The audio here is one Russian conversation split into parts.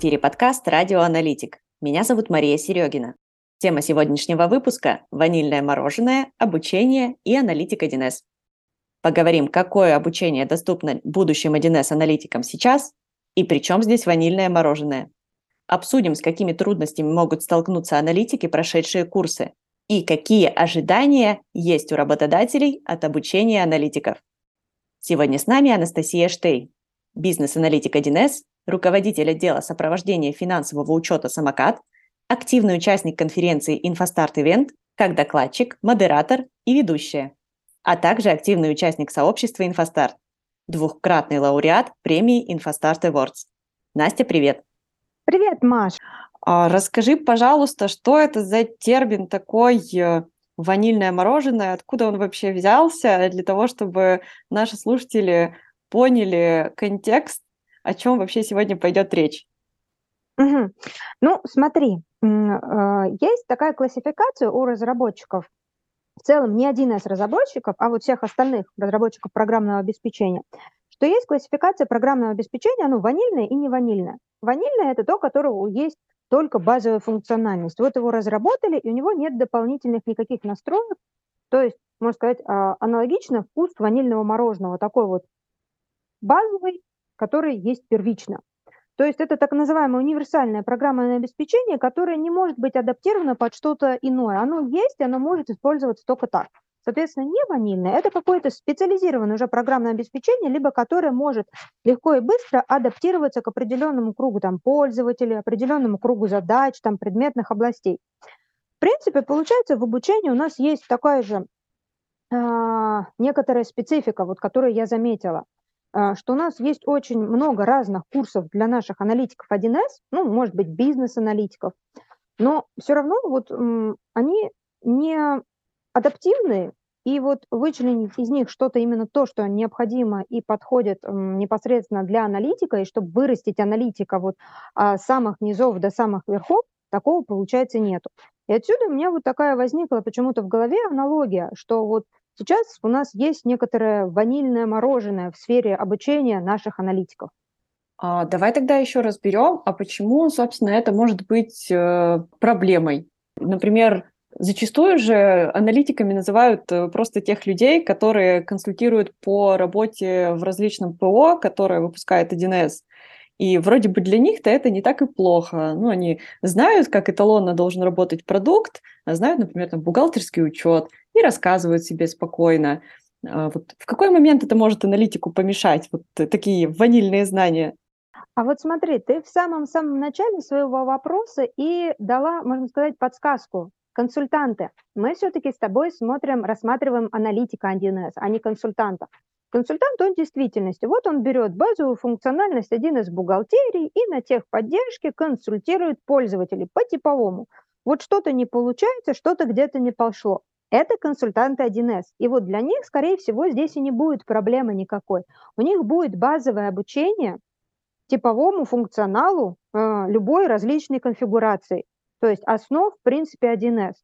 Эфире подкаст «Радио Аналитик». Меня зовут Мария Серегина. Тема сегодняшнего выпуска – ванильное мороженое, обучение и аналитик 1С. Поговорим, какое обучение доступно будущим 1С-аналитикам сейчас и при чем здесь ванильное мороженое. Обсудим, с какими трудностями могут столкнуться аналитики, прошедшие курсы, и какие ожидания есть у работодателей от обучения аналитиков. Сегодня с нами Анастасия Штей, бизнес-аналитик 1С, руководитель отдела сопровождения финансового учета «Самокат», активный участник конференции «Инфостарт Event», как докладчик, модератор и ведущая, а также активный участник сообщества «Инфостарт», двухкратный лауреат премии «Инфостарт Awards. Настя, привет! Привет, Маш! А, расскажи, пожалуйста, что это за термин такой э, ванильное мороженое, откуда он вообще взялся, для того, чтобы наши слушатели поняли контекст, о чем вообще сегодня пойдет речь. Угу. Ну, смотри, а, есть такая классификация у разработчиков. В целом не один из разработчиков, а вот всех остальных разработчиков программного обеспечения, что есть классификация программного обеспечения, оно ванильное и не ванильное. Ванильное – это то, которого есть только базовая функциональность. Вот его разработали, и у него нет дополнительных никаких настроек. То есть, можно сказать, а, аналогично вкус ванильного мороженого, такой вот базовый, который есть первично. То есть это так называемое универсальное программное обеспечение, которое не может быть адаптировано под что-то иное. Оно есть, оно может использоваться только так. Соответственно, не ванильное – это какое-то специализированное уже программное обеспечение, либо которое может легко и быстро адаптироваться к определенному кругу там, пользователей, определенному кругу задач, там, предметных областей. В принципе, получается, в обучении у нас есть такая же э, некоторая специфика, вот, которую я заметила, что у нас есть очень много разных курсов для наших аналитиков 1С, ну, может быть, бизнес-аналитиков, но все равно вот они не адаптивные, и вот вычленить из них что-то именно то, что необходимо и подходит непосредственно для аналитика, и чтобы вырастить аналитика вот а, с самых низов до самых верхов, такого получается нету. И отсюда у меня вот такая возникла почему-то в голове аналогия, что вот сейчас у нас есть некоторое ванильное мороженое в сфере обучения наших аналитиков. А, давай тогда еще разберем, а почему, собственно, это может быть э, проблемой. Например, Зачастую же аналитиками называют э, просто тех людей, которые консультируют по работе в различном ПО, которое выпускает 1С. И вроде бы для них-то это не так и плохо. Ну, они знают, как эталонно должен работать продукт, а знают, например, там, бухгалтерский учет и рассказывают себе спокойно. А вот в какой момент это может аналитику помешать, вот такие ванильные знания? А вот смотри, ты в самом-самом начале своего вопроса и дала, можно сказать, подсказку. Консультанты. Мы все-таки с тобой смотрим, рассматриваем аналитика 1С, а не консультанта. Консультант, он в действительности, вот он берет базовую функциональность один из бухгалтерий и на техподдержке консультирует пользователей по типовому. Вот что-то не получается, что-то где-то не пошло. Это консультанты 1С. И вот для них, скорее всего, здесь и не будет проблемы никакой. У них будет базовое обучение типовому функционалу э, любой различной конфигурации. То есть основ, в принципе, 1С.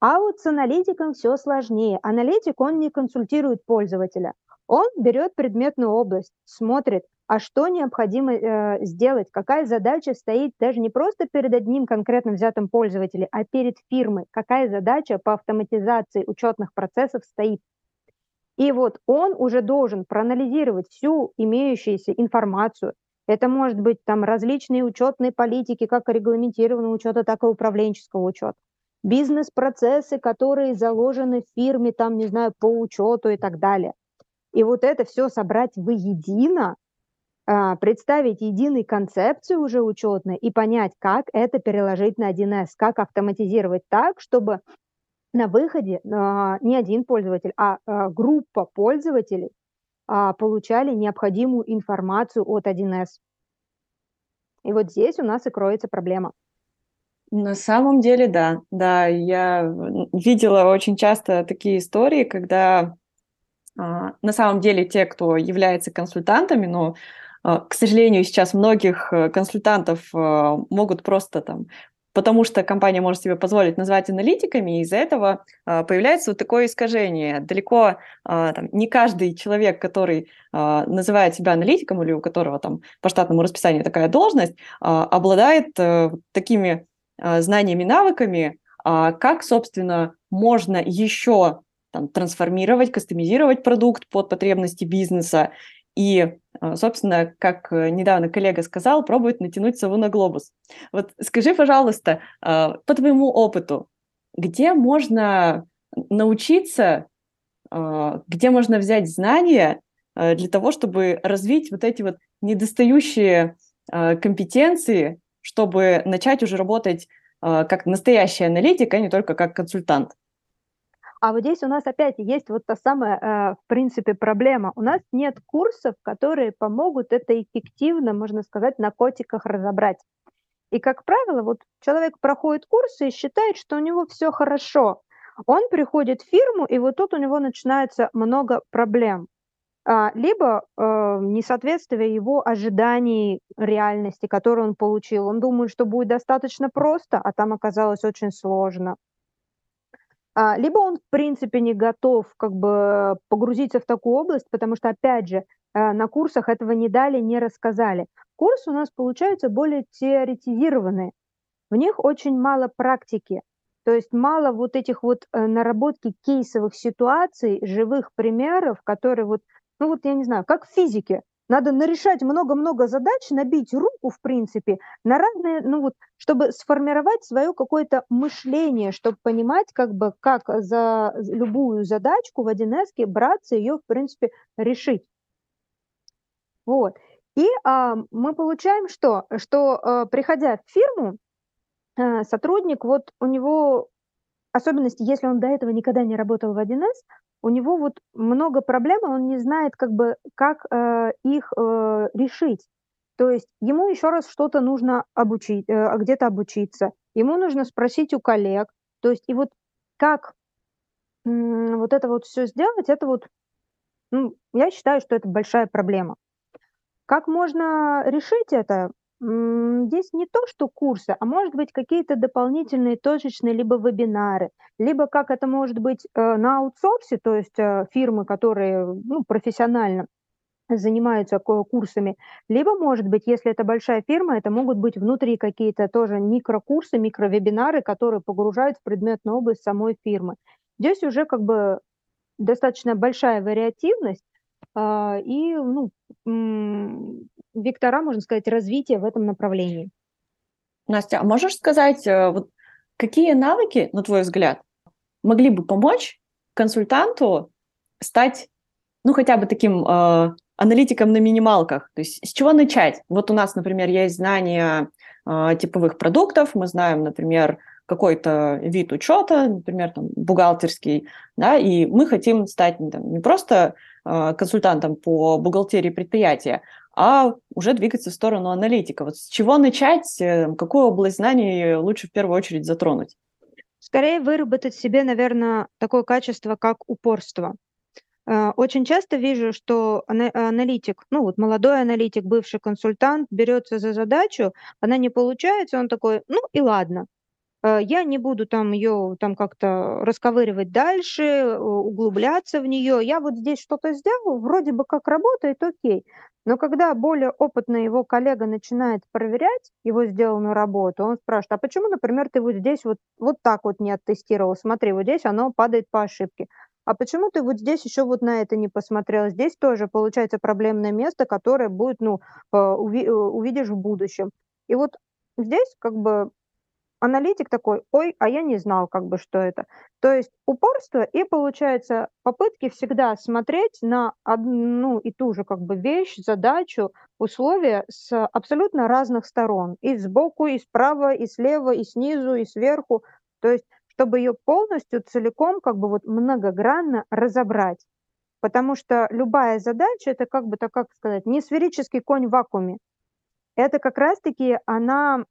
А вот с аналитиком все сложнее. Аналитик, он не консультирует пользователя. Он берет предметную область, смотрит, а что необходимо э, сделать, какая задача стоит даже не просто перед одним конкретно взятым пользователем, а перед фирмой, какая задача по автоматизации учетных процессов стоит. И вот он уже должен проанализировать всю имеющуюся информацию, это может быть там различные учетные политики, как регламентированного учета, так и управленческого учета. Бизнес-процессы, которые заложены в фирме, там, не знаю, по учету и так далее. И вот это все собрать воедино, представить единой концепцию уже учетной и понять, как это переложить на 1С, как автоматизировать так, чтобы на выходе а, не один пользователь, а, а группа пользователей а, получали необходимую информацию от 1С. И вот здесь у нас и кроется проблема. На самом деле, да. Да, я видела очень часто такие истории, когда а, на самом деле те, кто является консультантами, но, а, к сожалению, сейчас многих э, консультантов а, могут просто там потому что компания может себе позволить назвать аналитиками, и из-за этого э, появляется вот такое искажение. Далеко там, не каждый человек, который называет себя аналитиком или у которого там по штатному расписанию такая должность, обладает э, такими знаниями, навыками, как, собственно, можно еще там, трансформировать, кастомизировать продукт под потребности бизнеса и, а, собственно, как э, недавно коллега сказал, пробует натянуть сову на глобус. Вот скажи, пожалуйста, а, по твоему опыту, где можно научиться, а, где можно взять знания для того, чтобы развить вот эти вот недостающие компетенции, чтобы начать уже работать как настоящий аналитик, а не только как консультант? А вот здесь у нас опять есть вот та самая, э, в принципе, проблема. У нас нет курсов, которые помогут это эффективно, можно сказать, на котиках разобрать. И, как правило, вот человек проходит курсы и считает, что у него все хорошо. Он приходит в фирму, и вот тут у него начинается много проблем. А, либо э, несоответствие его ожиданий реальности, которую он получил. Он думает, что будет достаточно просто, а там оказалось очень сложно. А, либо он, в принципе, не готов как бы погрузиться в такую область, потому что, опять же, э, на курсах этого не дали, не рассказали. Курсы у нас получаются более теоретизированные. В них очень мало практики. То есть мало вот этих вот э, наработки кейсовых ситуаций, живых примеров, которые вот, ну вот я не знаю, как в физике. Надо нарешать много-много задач, набить руку, в принципе, на разные, ну вот, чтобы сформировать свое какое-то мышление, чтобы понимать, как бы, как за любую задачку в 1С браться ее, в принципе, решить. Вот. И а, мы получаем что? Что, а, приходя в фирму, а, сотрудник, вот у него особенности, если он до этого никогда не работал в 1С, у него вот много проблем, он не знает, как бы, как э, их э, решить. То есть ему еще раз что-то нужно обучить, э, где-то обучиться, ему нужно спросить у коллег. То есть и вот как э, вот это вот все сделать, это вот, ну, я считаю, что это большая проблема. Как можно решить это? Здесь не то, что курсы, а может быть какие-то дополнительные точечные либо вебинары, либо как это может быть э, на аутсорсе, то есть э, фирмы, которые ну, профессионально занимаются курсами, либо, может быть, если это большая фирма, это могут быть внутри какие-то тоже микрокурсы, микровебинары, которые погружают в предметную область самой фирмы. Здесь уже как бы достаточно большая вариативность, а, и ну, вектора, можно сказать, развития в этом направлении. Настя, а можешь сказать, э, вот какие навыки, на твой взгляд, могли бы помочь консультанту стать, ну, хотя бы таким э, аналитиком на минималках? То есть с чего начать? Вот у нас, например, есть знания э, типовых продуктов, мы знаем, например, какой-то вид учета, например, там, бухгалтерский, да, и мы хотим стать там, не просто э, консультантом по бухгалтерии предприятия, а уже двигаться в сторону аналитика. Вот с чего начать, э, какую область знаний лучше в первую очередь затронуть? Скорее выработать себе, наверное, такое качество, как упорство. Э, очень часто вижу, что аналитик, ну вот молодой аналитик, бывший консультант берется за задачу, она не получается, он такой, ну и ладно, я не буду там ее там как-то расковыривать дальше, углубляться в нее. Я вот здесь что-то сделал, вроде бы как работает, окей. Но когда более опытный его коллега начинает проверять его сделанную работу, он спрашивает, а почему, например, ты вот здесь вот, вот так вот не оттестировал? Смотри, вот здесь оно падает по ошибке. А почему ты вот здесь еще вот на это не посмотрел? Здесь тоже получается проблемное место, которое будет, ну, э, уви- э, увидишь в будущем. И вот здесь как бы аналитик такой, ой, а я не знал, как бы, что это. То есть упорство и, получается, попытки всегда смотреть на одну и ту же как бы вещь, задачу, условия с абсолютно разных сторон. И сбоку, и справа, и слева, и снизу, и сверху. То есть чтобы ее полностью, целиком, как бы вот многогранно разобрать. Потому что любая задача, это как бы, так как сказать, не сферический конь в вакууме. Это как раз-таки она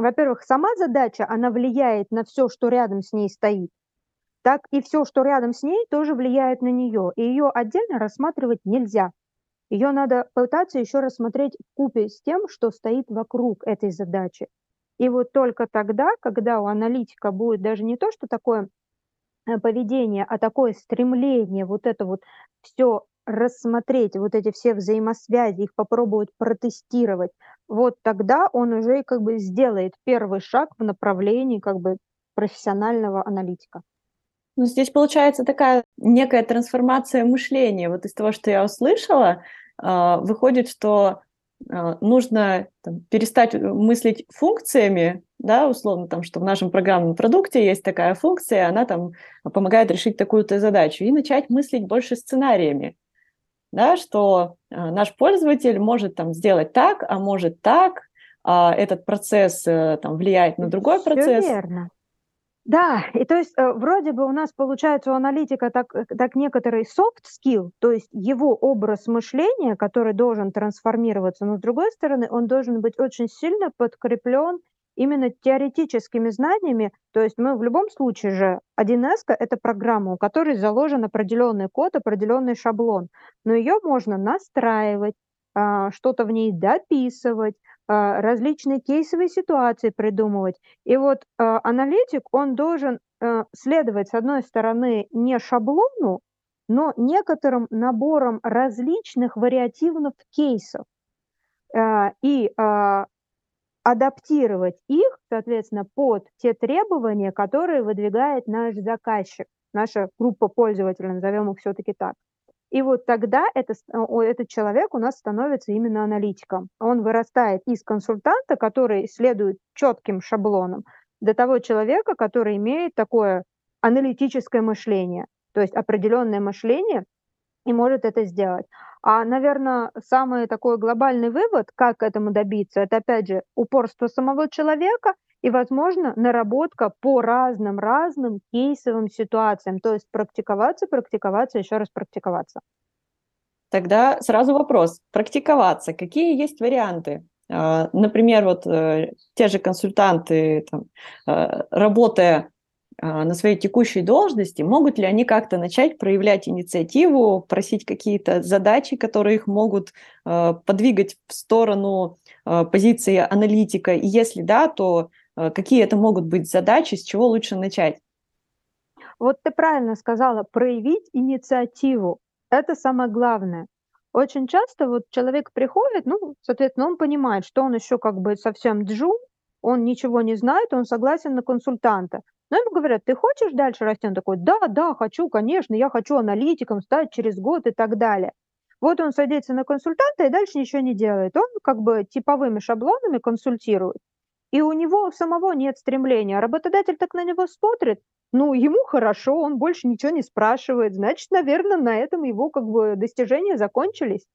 во-первых, сама задача, она влияет на все, что рядом с ней стоит, так и все, что рядом с ней, тоже влияет на нее. И ее отдельно рассматривать нельзя. Ее надо пытаться еще рассмотреть в купе с тем, что стоит вокруг этой задачи. И вот только тогда, когда у аналитика будет даже не то, что такое э, поведение, а такое стремление вот это вот все рассмотреть, вот эти все взаимосвязи, их попробовать протестировать, вот тогда он уже как бы сделает первый шаг в направлении как бы профессионального аналитика. Ну, здесь получается такая некая трансформация мышления. Вот из того, что я услышала, а, выходит, что а, нужно там, перестать мыслить функциями, да, условно, там, что в нашем программном продукте есть такая функция, она там помогает решить такую-то задачу, и начать мыслить больше сценариями, да, что а, наш пользователь может там сделать так, а может так, а этот процесс э, там влияет на другой Всё процесс. верно. Да, и то есть э, вроде бы у нас получается у аналитика так, э, так некоторый soft skill, то есть его образ мышления, который должен трансформироваться, но с другой стороны он должен быть очень сильно подкреплен именно теоретическими знаниями. То есть мы в любом случае же 1С это программа, у которой заложен определенный код, определенный шаблон, но ее можно настраивать, а, что-то в ней дописывать, а, различные кейсовые ситуации придумывать. И вот а, аналитик, он должен следовать, с одной стороны, не шаблону, но некоторым набором различных вариативных кейсов и адаптировать их, соответственно, под те требования, которые выдвигает наш заказчик, наша группа пользователей, назовем их все-таки так. И вот тогда это, этот человек у нас становится именно аналитиком. Он вырастает из консультанта, который следует четким шаблонам, до того человека, который имеет такое аналитическое мышление, то есть определенное мышление, и может это сделать. А, наверное, самый такой глобальный вывод, как к этому добиться, это, опять же, упорство самого человека и, возможно, наработка по разным-разным кейсовым ситуациям. То есть практиковаться, практиковаться, еще раз практиковаться. Тогда сразу вопрос. Практиковаться. Какие есть варианты? А, например, вот э, те же консультанты, там, э, работая на своей текущей должности, могут ли они как-то начать проявлять инициативу, просить какие-то задачи, которые их могут э, подвигать в сторону позиции аналитика? И если да, то какие это могут быть задачи, с чего лучше начать? Вот ты правильно сказала, проявить инициативу. Это самое главное. Очень часто вот человек приходит, ну, соответственно, он понимает, что он еще как бы совсем джун, он ничего не знает, он согласен на консультанта. Но ему говорят, ты хочешь дальше расти? Он такой, да, да, хочу, конечно, я хочу аналитиком стать через год и так далее. Вот он садится на консультанта и дальше ничего не делает. Он как бы типовыми шаблонами консультирует и у него самого нет стремления. А работодатель так на него смотрит, ну, ему хорошо, он больше ничего не спрашивает, значит, наверное, на этом его как бы достижения закончились.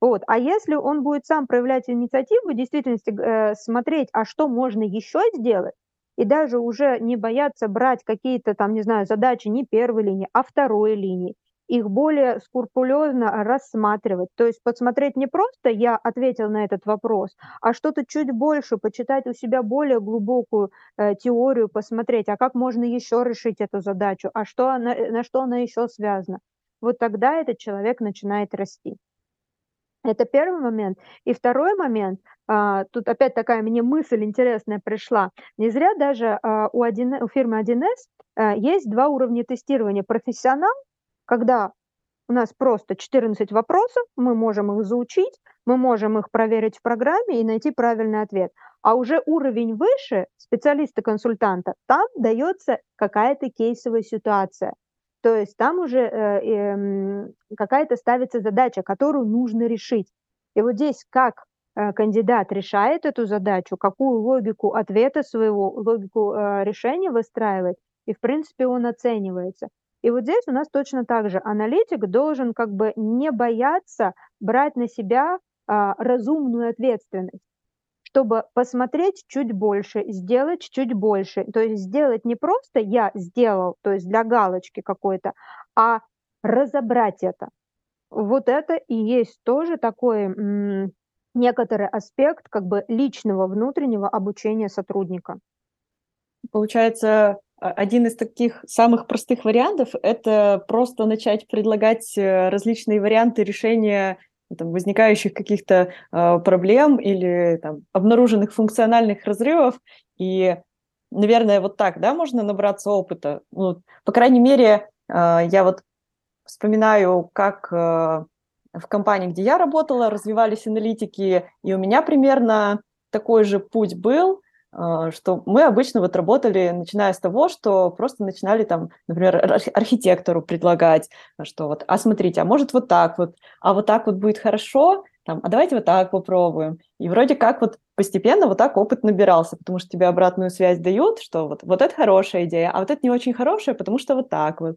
Вот. А если он будет сам проявлять инициативу, в действительности э, смотреть, а что можно еще сделать, и даже уже не бояться брать какие-то там, не знаю, задачи не первой линии, а второй линии, их более скрупулезно рассматривать. То есть подсмотреть не просто я ответил на этот вопрос, а что-то чуть больше, почитать у себя более глубокую э, теорию, посмотреть, а как можно еще решить эту задачу, а что она, на что она еще связана. Вот тогда этот человек начинает расти. Это первый момент. И второй момент, а, тут опять такая мне мысль интересная пришла. Не зря даже а, у, 1, у фирмы 1С а, есть два уровня тестирования. Профессионал когда у нас просто 14 вопросов, мы можем их заучить, мы можем их проверить в программе и найти правильный ответ. А уже уровень выше специалиста-консультанта, там дается какая-то кейсовая ситуация. То есть там уже э, э, какая-то ставится задача, которую нужно решить. И вот здесь как э, кандидат решает эту задачу, какую логику ответа своего, логику э, решения выстраивает, и в принципе он оценивается. И вот здесь у нас точно так же аналитик должен как бы не бояться брать на себя а, разумную ответственность чтобы посмотреть чуть больше, сделать чуть больше. То есть сделать не просто я сделал, то есть для галочки какой-то, а разобрать это. Вот это и есть тоже такой некоторый аспект как бы личного внутреннего обучения сотрудника. Получается, а, один из таких самых простых вариантов – это просто начать предлагать э, различные варианты решения там, возникающих каких-то э, проблем или там, обнаруженных функциональных разрывов. И, наверное, вот так, да, можно набраться опыта. Ну, по крайней мере, э, я вот вспоминаю, как э, в компании, где я работала, развивались аналитики, и у меня примерно такой же путь был, а, что мы обычно вот работали, начиная с того, что просто начинали там, например, архитектору предлагать, что вот, а смотрите, а может вот так вот, а вот так вот будет хорошо, там, а давайте вот так попробуем. И вроде как вот постепенно вот так опыт набирался, потому что тебе обратную связь дают, что вот, вот это хорошая идея, а вот это не очень хорошая, потому что вот так вот.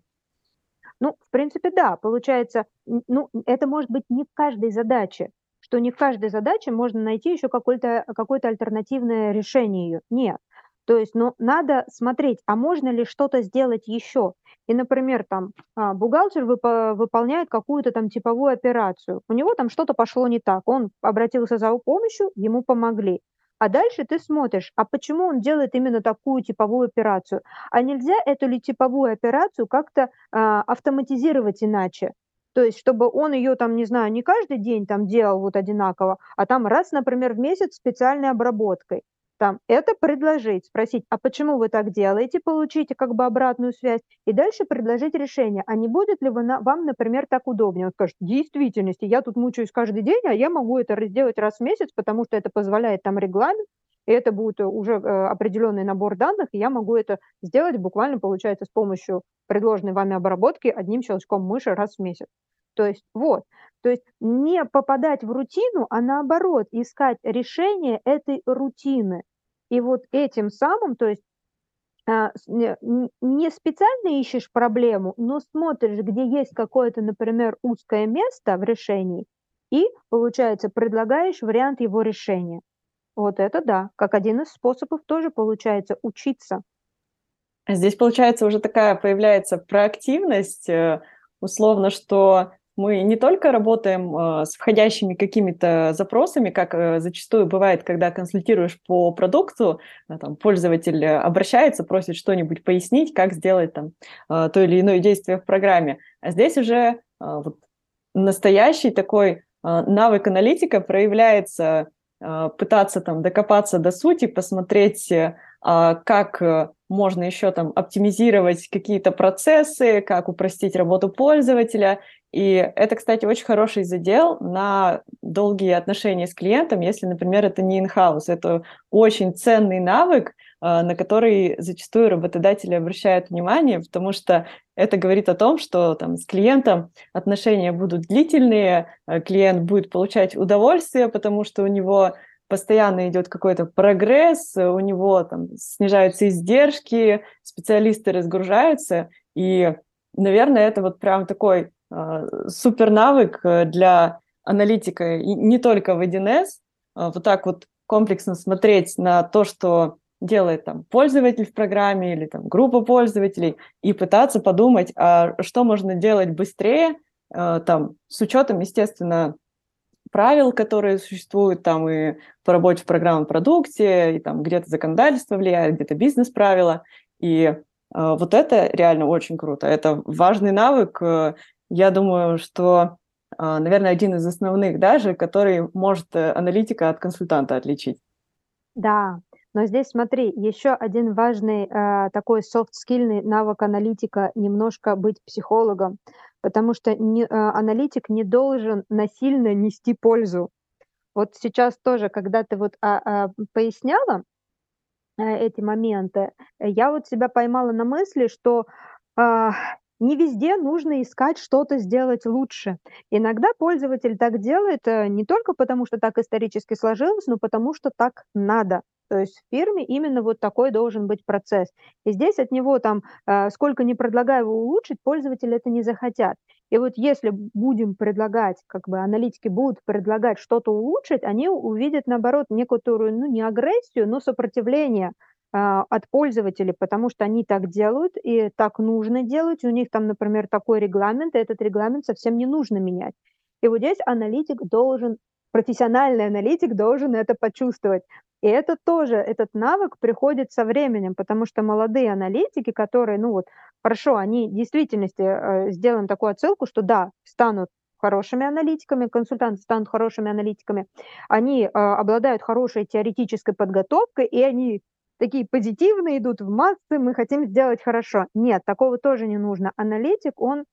Ну, в принципе, да, получается, ну, это может быть не в каждой задаче что не в каждой задаче можно найти еще какое-то какое альтернативное решение ее. Нет. То есть, ну, надо смотреть, а можно ли что-то сделать еще. И, например, там а, бухгалтер выпо- выполняет какую-то там типовую операцию. У него там что-то пошло не так. Он обратился за помощью, ему помогли. А дальше ты смотришь, а почему он делает именно такую типовую операцию? А нельзя эту ли типовую операцию как-то а, автоматизировать иначе? То есть, чтобы он ее там, не знаю, не каждый день там делал вот одинаково, а там раз, например, в месяц специальной обработкой. Там это предложить, спросить, а почему вы так делаете, получите как бы обратную связь, и дальше предложить решение, а не будет ли вы вам, например, так удобнее. Он скажет, в действительности, я тут мучаюсь каждый день, а я могу это сделать раз в месяц, потому что это позволяет там регламент, и это будет уже э, определенный набор данных, и я могу это сделать буквально, получается, с помощью предложенной вами обработки одним щелчком мыши раз в месяц. То есть вот, то есть не попадать в рутину, а наоборот искать решение этой рутины. И вот этим самым, то есть а, не специально ищешь проблему, но смотришь, где есть какое-то, например, узкое место в решении, и, получается, предлагаешь вариант его решения. Вот это да, как один из способов тоже получается учиться. Здесь, получается, уже такая появляется проактивность, э, условно, что мы не только работаем э, с входящими какими-то запросами, как э, зачастую бывает, когда консультируешь по продукту, э, там, пользователь обращается, просит что-нибудь пояснить, как сделать там, э, то или иное действие в программе. А здесь уже э, вот, настоящий такой э, навык аналитика проявляется э, пытаться там докопаться до сути, посмотреть, э, как э, можно еще там оптимизировать какие-то процессы, как упростить работу пользователя. И это, кстати, очень хороший задел на долгие отношения с клиентом, если, например, это не in-house. Это очень ценный навык, а, на который зачастую работодатели обращают внимание, потому что это говорит о том, что там, с клиентом отношения будут длительные, а клиент будет получать удовольствие, потому что у него постоянно идет какой-то прогресс, у него там снижаются издержки, специалисты разгружаются, и, наверное, это вот прям такой э, супер навык э, для аналитика, и не только в 1С, а вот так вот комплексно смотреть на то, что делает там пользователь в программе или там группа пользователей, и пытаться подумать, а что можно делать быстрее, э, там, с учетом, естественно, правил, которые существуют там и по работе в программном продукте, и там где-то законодательство влияет, где-то бизнес-правила. И э, вот это реально очень круто. Это важный навык. Э, я думаю, что, э, наверное, один из основных даже, который может э, аналитика от консультанта отличить. Да, но здесь смотри, еще один важный э, такой софт-скильный навык аналитика немножко быть психологом потому что не, а, аналитик не должен насильно нести пользу. Вот сейчас тоже, когда ты вот а, а, поясняла а, эти моменты, я вот себя поймала на мысли, что а, не везде нужно искать что-то сделать лучше. Иногда пользователь так делает э, не только потому, что так исторически сложилось, но потому что так надо. То есть в фирме именно вот такой должен быть процесс. И здесь от него там, э, сколько не предлагаю его улучшить, пользователи это не захотят. И вот если будем предлагать, как бы аналитики будут предлагать что-то улучшить, они увидят, наоборот, некоторую, ну, не агрессию, но сопротивление а, от пользователей, потому что они так делают, и так нужно делать. У них там, например, такой регламент, и этот регламент совсем не нужно менять. И вот здесь аналитик должен, профессиональный аналитик должен это почувствовать. И это тоже, этот навык приходит со временем, потому что молодые аналитики, которые, ну вот, хорошо, они в действительности э, сделаем такую отсылку, что да, станут хорошими аналитиками, консультанты станут хорошими аналитиками, они э, обладают хорошей теоретической подготовкой, и они такие позитивные, идут в массы, мы хотим сделать хорошо. Нет, такого тоже не нужно. Аналитик, он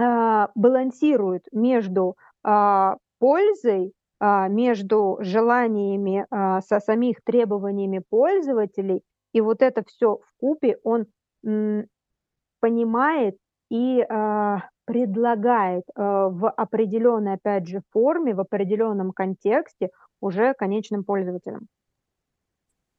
э, балансирует между э, пользой, между желаниями, э, со самих требованиями пользователей, и вот это все в купе он понимает и э, предлагает в определенной, опять же, форме, в определенном контексте уже конечным пользователям.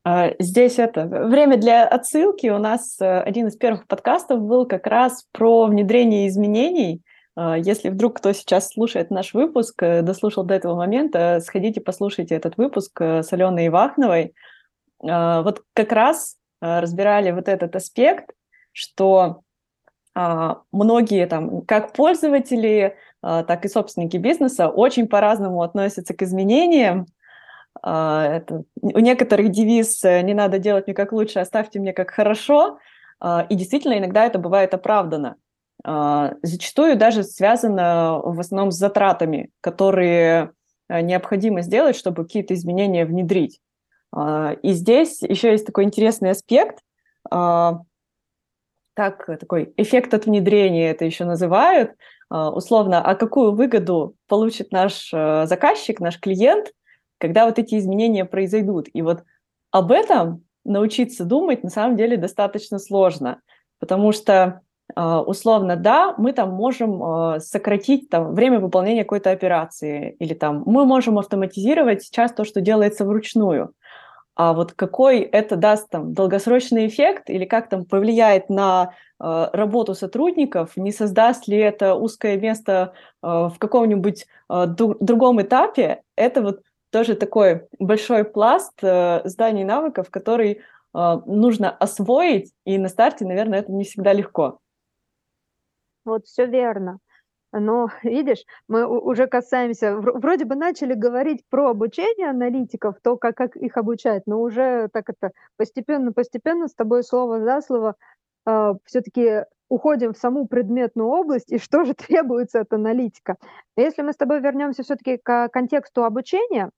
А, здесь это время для отсылки. У нас э, один из первых подкастов был как раз про внедрение изменений. А, если вдруг кто сейчас слушает наш выпуск, э, дослушал до этого момента, сходите послушайте этот выпуск с Аленой Ивахновой. А, вот как раз разбирали вот этот аспект, что а, многие там, как пользователи, а, так и собственники бизнеса очень по-разному относятся к изменениям. А, это, у некоторых девиз «не надо делать мне как лучше, оставьте мне как хорошо», и действительно иногда это бывает оправдано. Зачастую даже связано в основном с затратами, которые необходимо сделать, чтобы какие-то изменения внедрить. И здесь еще есть такой интересный аспект – как такой эффект от внедрения это еще называют, а, условно, а какую выгоду получит наш э, заказчик, наш клиент, когда вот эти изменения произойдут. И вот об этом научиться думать на самом деле достаточно сложно, потому что а, условно, да, мы там можем а, сократить там, время выполнения какой-то операции, или там мы можем автоматизировать сейчас то, что делается вручную – а вот какой это даст там долгосрочный эффект или как там повлияет на э, работу сотрудников, не создаст ли это узкое место в каком-нибудь другом этапе, это вот тоже такой большой пласт э, знаний навыков, который нужно освоить, и на старте, наверное, это не всегда легко. Вот все верно. Но, видишь, мы уже касаемся, вроде бы начали говорить про обучение аналитиков, то, как, как их обучать, но уже так это постепенно-постепенно с тобой слово за слово э, а, все-таки уходим в саму предметную область и что же требуется от аналитика. Если мы с тобой вернемся все-таки к контексту обучения,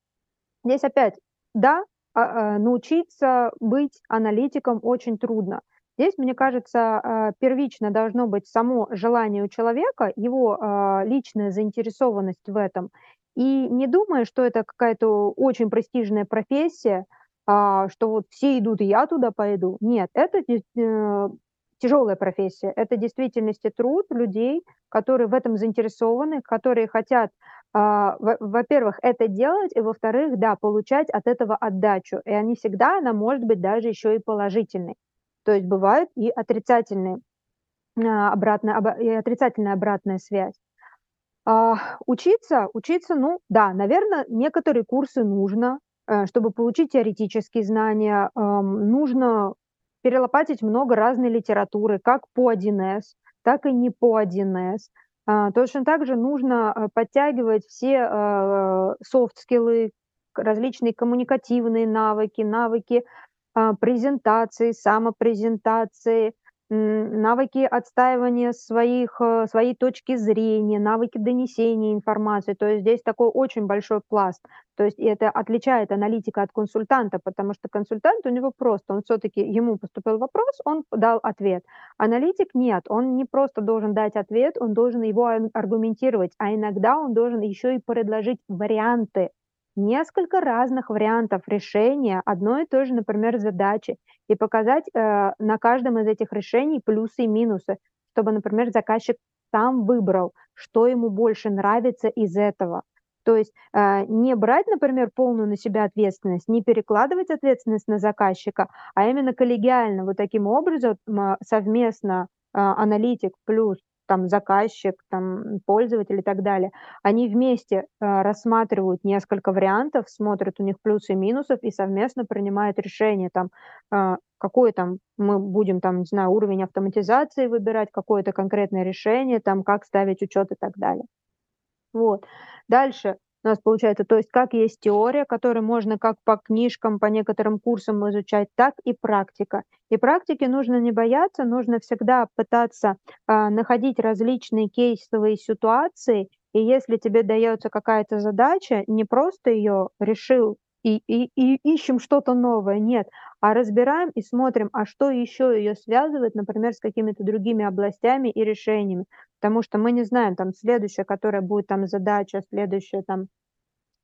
здесь опять, да, а, а, научиться быть аналитиком очень трудно. Здесь, мне кажется, а, первично должно быть само желание у человека, его а, личная заинтересованность в этом. И не думая, что это какая-то очень престижная профессия, а, что вот все идут, и я туда пойду. Нет, это э, тяжелая профессия. Это в действительности труд людей, которые в этом заинтересованы, которые хотят, во-первых, это делать, и во-вторых, да, получать от этого отдачу. И они всегда, она может быть даже еще и положительной. То есть бывают и отрицательные а, обратная, и отрицательная обратная связь. А, учиться, учиться, ну да, наверное, некоторые курсы нужно, э, чтобы получить теоретические знания, нужно перелопатить много разной литературы, как по 1С, так и не по 1С. А, точно так же нужно э, подтягивать все софт-скиллы, различные коммуникативные навыки, навыки презентации, самопрезентации, навыки отстаивания своих, э, своей точки зрения, навыки донесения информации. То есть здесь такой очень большой пласт. То есть это отличает аналитика от консультанта, потому что консультант у него просто, он все-таки, ему поступил вопрос, он дал ответ. Аналитик нет, он не просто должен дать ответ, он должен его аргументировать, а иногда он должен еще и предложить варианты несколько разных вариантов решения одной и той же, например, задачи и показать э, на каждом из этих решений плюсы и минусы, чтобы, например, заказчик сам выбрал, что ему больше нравится из этого. То есть э, не брать, например, полную на себя ответственность, не перекладывать ответственность на заказчика, а именно коллегиально вот таким образом совместно э, аналитик плюс там заказчик, там пользователь и так далее, они вместе э, рассматривают несколько вариантов, смотрят у них плюсы и минусов и совместно принимают решение, там, э, какой там мы будем там, не знаю, уровень автоматизации выбирать, какое-то конкретное решение, там, как ставить учет и так далее. Вот. Дальше у нас получается, то есть как есть теория, которую можно как по книжкам, по некоторым курсам изучать, так и практика. И практике нужно не бояться, нужно всегда пытаться а, находить различные кейсовые ситуации И если тебе дается какая-то задача, не просто ее решил и, и, и ищем что-то новое, нет, а разбираем и смотрим, а что еще ее связывает, например, с какими-то другими областями и решениями. Потому что мы не знаем, там, следующая, которая будет там задача, следующая там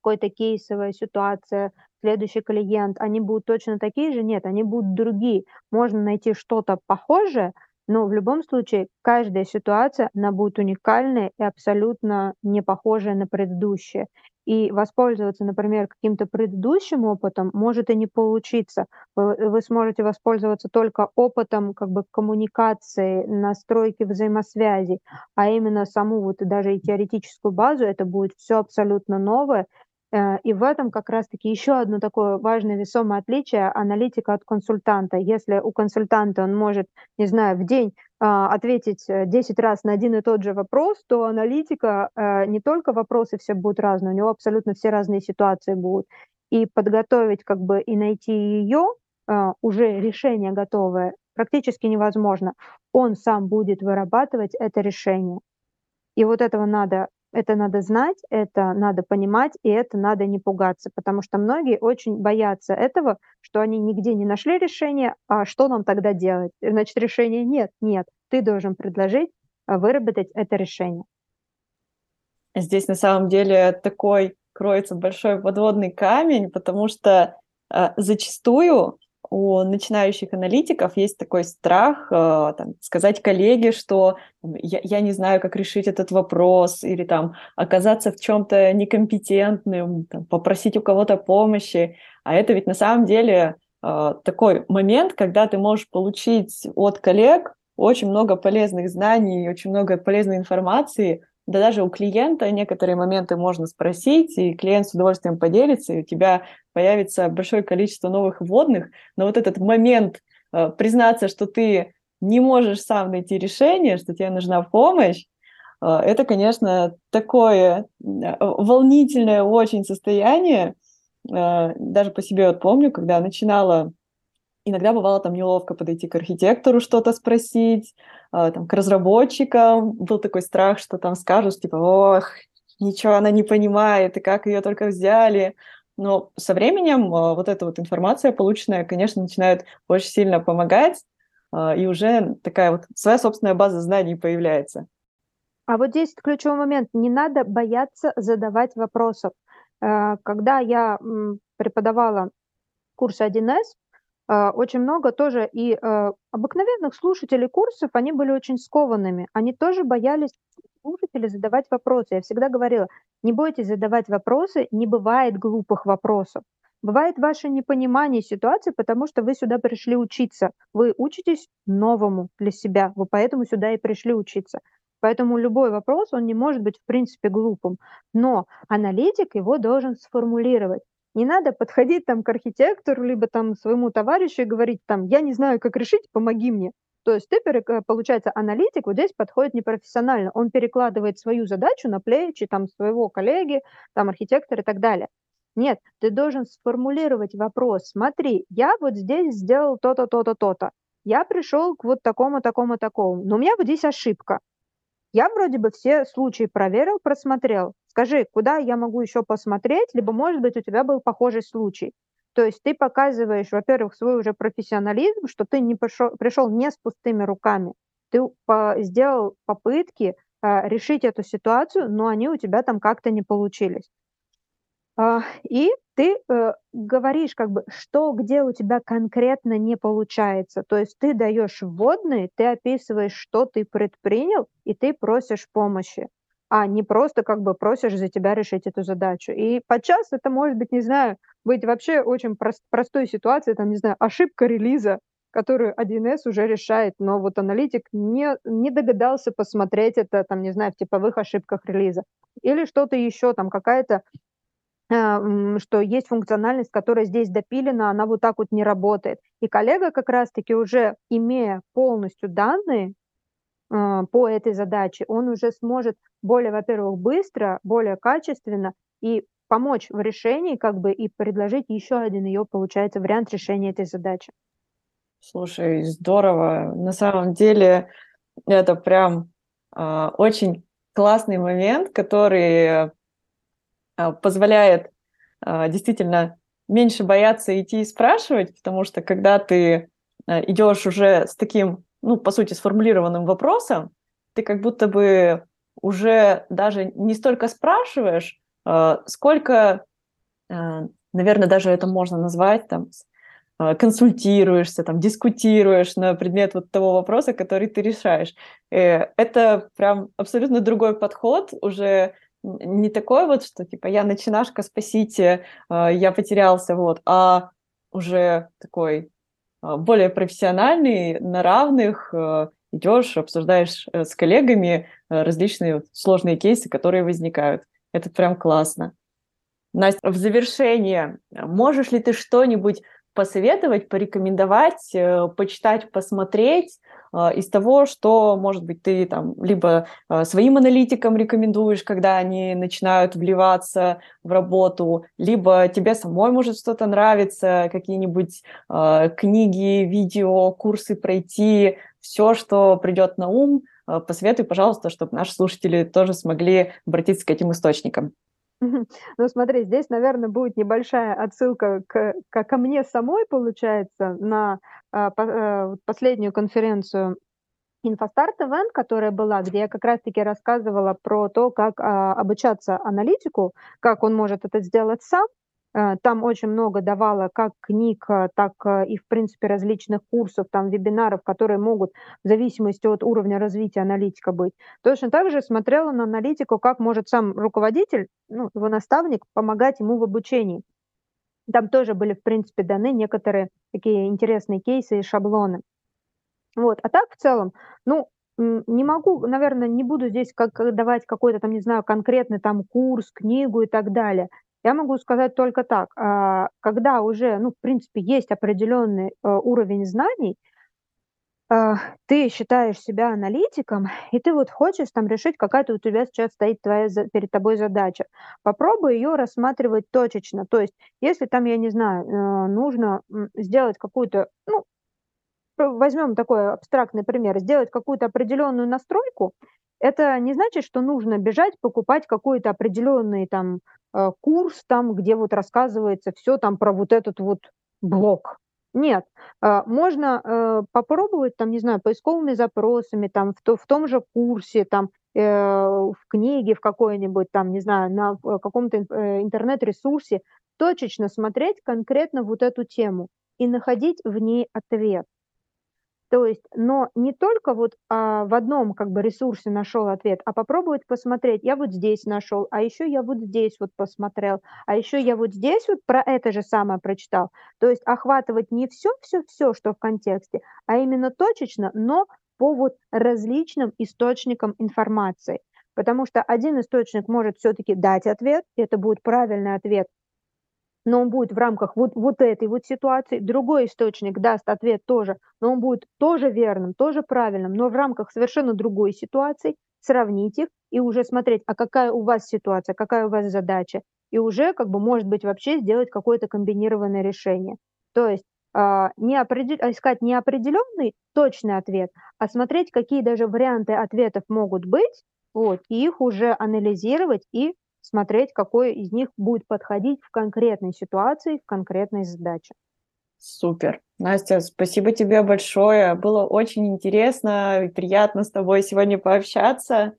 какая-то кейсовая ситуация, следующий клиент, они будут точно такие же? Нет, они будут другие. Можно найти что-то похожее, но в любом случае каждая ситуация, она будет уникальная и абсолютно не похожая на предыдущие. И воспользоваться, например, каким-то предыдущим опытом может и не получиться. Вы, вы сможете воспользоваться только опытом как бы коммуникации, настройки взаимосвязи, а именно саму вот даже и теоретическую базу, это будет все абсолютно новое, и в этом как раз-таки еще одно такое важное весомое отличие аналитика от консультанта. Если у консультанта он может, не знаю, в день а, ответить 10 э, раз на один и тот же вопрос, то аналитика э, не только вопросы все будут разные, у него абсолютно все разные ситуации будут. И подготовить как бы и найти ее, уже решение готовое, практически невозможно. Он сам будет вырабатывать это решение. И вот этого надо это надо знать, это надо понимать, и это надо не пугаться, потому что многие очень боятся этого, что они нигде не нашли решение, а что нам тогда делать? Значит, решения нет. Нет, ты должен предложить а, выработать это решение. Здесь на самом деле такой кроется большой подводный камень, потому что э, зачастую у начинающих аналитиков есть такой страх э, там, сказать коллеге, что я, я не знаю, как решить этот вопрос, или там оказаться в чем-то некомпетентным, там, попросить у кого-то помощи. А это ведь на самом деле э, такой момент, когда ты можешь получить от коллег очень много полезных знаний, очень много полезной информации, да даже у клиента некоторые моменты можно спросить, и клиент с удовольствием поделится, и у тебя появится большое количество новых вводных, но вот этот момент э, признаться, что ты не можешь сам найти решение, что тебе нужна помощь, э, это, конечно, такое э, волнительное очень состояние. Э, даже по себе вот помню, когда начинала иногда бывало там неловко подойти к архитектору что-то спросить, а, там, к разработчикам. Был такой страх, что там скажут, типа, ох, ничего она не понимает, и как ее только взяли. Но со временем а, вот эта вот информация полученная, конечно, начинает очень сильно помогать, а, и уже такая вот своя собственная база знаний появляется. А вот здесь ключевой момент. Не надо бояться задавать вопросов. Когда я преподавала курс 1С, а, очень много тоже и э, обыкновенных слушателей курсов, они были очень скованными. Они тоже боялись слушателей задавать вопросы. Я всегда говорила, не бойтесь задавать вопросы, не бывает глупых вопросов. Бывает ваше непонимание ситуации, потому что вы сюда пришли учиться. Вы учитесь новому для себя, вы поэтому сюда и пришли учиться. Поэтому любой вопрос, он не может быть в принципе глупым. Но аналитик его должен сформулировать. Не надо подходить там к архитектору, либо там своему товарищу и говорить там, я не знаю, как решить, помоги мне. То есть ты, э, получается, аналитик вот здесь подходит непрофессионально. Он перекладывает свою задачу на плечи там своего коллеги, там архитектора и так далее. Нет, ты должен сформулировать вопрос. Смотри, я вот здесь сделал то-то, то-то, то-то. Я пришел к вот такому, такому, такому. Но у меня вот здесь ошибка. Я вроде бы все случаи проверил, просмотрел. Скажи, куда я могу еще посмотреть, либо, может быть, у тебя был похожий случай. То есть ты показываешь, во-первых, свой уже профессионализм, что ты не пришел, пришел не с пустыми руками. Ты по, сделал попытки э, решить эту ситуацию, но они у тебя там как-то не получились. А, и ты э, говоришь, как бы, что где у тебя конкретно не получается. То есть ты даешь вводные, ты описываешь, что ты предпринял, и ты просишь помощи, а не просто как бы просишь за тебя решить эту задачу. И подчас это может быть, не знаю, быть вообще очень прост, простой ситуацией, там, не знаю, ошибка релиза, которую 1С уже решает, но вот аналитик не, не догадался посмотреть это, там, не знаю, в типовых ошибках релиза. Или что-то еще, там, какая-то а, что есть функциональность, которая здесь допилена, она вот так вот не работает. И коллега как раз-таки уже, имея полностью данные по этой задаче, он уже сможет более, во-первых, быстро, более качественно и помочь в решении, как бы, и предложить еще один ее, получается, вариант решения этой задачи. Слушай, здорово. На самом деле это прям э, очень классный момент, который а, позволяет а, действительно меньше бояться идти и спрашивать, потому что когда ты а, идешь уже с таким, ну, по сути, сформулированным вопросом, ты как будто бы уже даже не столько спрашиваешь, сколько, наверное, даже это можно назвать там консультируешься, там, дискутируешь на предмет вот того вопроса, который ты решаешь. Э, это прям абсолютно другой подход, уже не такой вот, что типа я начинашка, спасите, а, я потерялся, вот, а уже такой а, более профессиональный, на равных, а, идешь, обсуждаешь э, с коллегами различные сложные кейсы, которые возникают. Это прям классно. Настя, в завершение, можешь ли ты что-нибудь посоветовать, порекомендовать, э, почитать, посмотреть э, из того, что, может быть, ты там либо э, своим аналитикам рекомендуешь, когда они начинают вливаться в работу, либо тебе самой может что-то нравиться, какие-нибудь книги, видео, курсы пройти, все, что придет на ум, посоветуй, пожалуйста, чтобы наши слушатели тоже смогли обратиться к этим источникам. Ну, смотри, здесь, наверное, будет небольшая отсылка к, к, ко мне самой, получается, на а, по, а, последнюю конференцию InfoStart Event, которая была, где я как раз-таки рассказывала про то, как а, обучаться аналитику, как он может это сделать сам, Э, там очень много давала как книг, э, так э, и, в принципе, различных курсов, там, вебинаров, которые могут в зависимости от уровня развития аналитика быть. Точно так же смотрела на аналитику, как может сам руководитель, ну, его наставник, помогать ему в обучении. Там тоже были, в принципе, даны некоторые такие интересные кейсы и шаблоны. Вот. А так, в целом, ну, не могу, наверное, не буду здесь как давать какой-то там, не знаю, конкретный там курс, книгу и так далее. Я могу сказать только так, а, когда уже, ну, в принципе, есть определенный э, уровень знаний, а, ты считаешь себя аналитиком, и ты вот хочешь там решить, какая-то у тебя сейчас стоит твоя, перед тобой задача. Попробуй ее рассматривать точечно. То есть, если там, я не знаю, э, нужно сделать какую-то, ну, возьмем такой абстрактный пример, сделать какую-то определенную настройку, это не значит, что нужно бежать покупать какой-то определенный там Э, курс там, где вот рассказывается все там про вот этот вот блок. Нет, э, можно э, попробовать там, не знаю, поисковыми запросами, там в, то, в том же курсе, там в книге в какой-нибудь, там, не знаю, на каком-то интернет-ресурсе, точечно смотреть конкретно вот эту тему и находить в ней ответ. То есть, но не только вот а, в одном как бы ресурсе нашел ответ, а попробовать посмотреть, я вот здесь нашел, а еще я вот здесь вот посмотрел, а еще я вот здесь вот про это же самое прочитал. То есть охватывать не все, все, все, что в контексте, а именно точечно, но по вот различным источникам информации. Потому что один источник может все-таки дать ответ, это будет правильный ответ, но он будет в рамках вот, вот этой вот ситуации. Другой источник даст ответ тоже, но он будет тоже верным, тоже правильным, но в рамках совершенно другой ситуации. Сравнить их и уже смотреть, а какая у вас ситуация, какая у вас задача. И уже, как бы, может быть, вообще сделать какое-то комбинированное решение. То есть э, не определ... искать не определенный точный ответ, а смотреть, какие даже варианты ответов могут быть, вот, и их уже анализировать и смотреть, какой из них будет подходить в конкретной ситуации, в конкретной задаче. Супер. Настя, спасибо тебе большое. Было очень интересно и приятно с тобой сегодня пообщаться.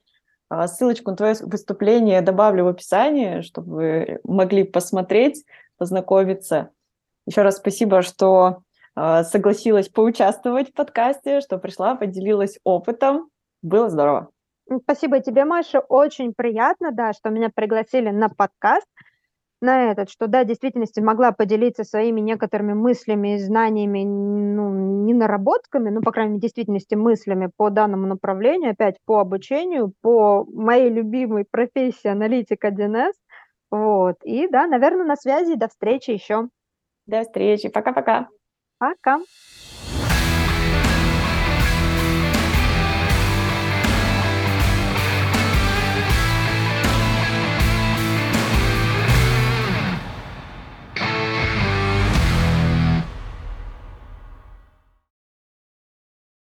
А, ссылочку на твое выступление добавлю в описании, чтобы вы могли посмотреть, познакомиться. Еще раз спасибо, что а, согласилась поучаствовать в подкасте, что пришла, поделилась опытом. Было здорово. Спасибо тебе, Маша. Очень приятно, да, что меня пригласили на подкаст, на этот, что, да, в действительности могла поделиться своими некоторыми мыслями и знаниями, ну, не наработками, но, по крайней мере, в действительности мыслями по данному направлению, опять по обучению, по моей любимой профессии аналитик 1С. Вот. И, да, наверное, на связи. До встречи еще. До встречи. Пока-пока. Пока. -пока. Пока.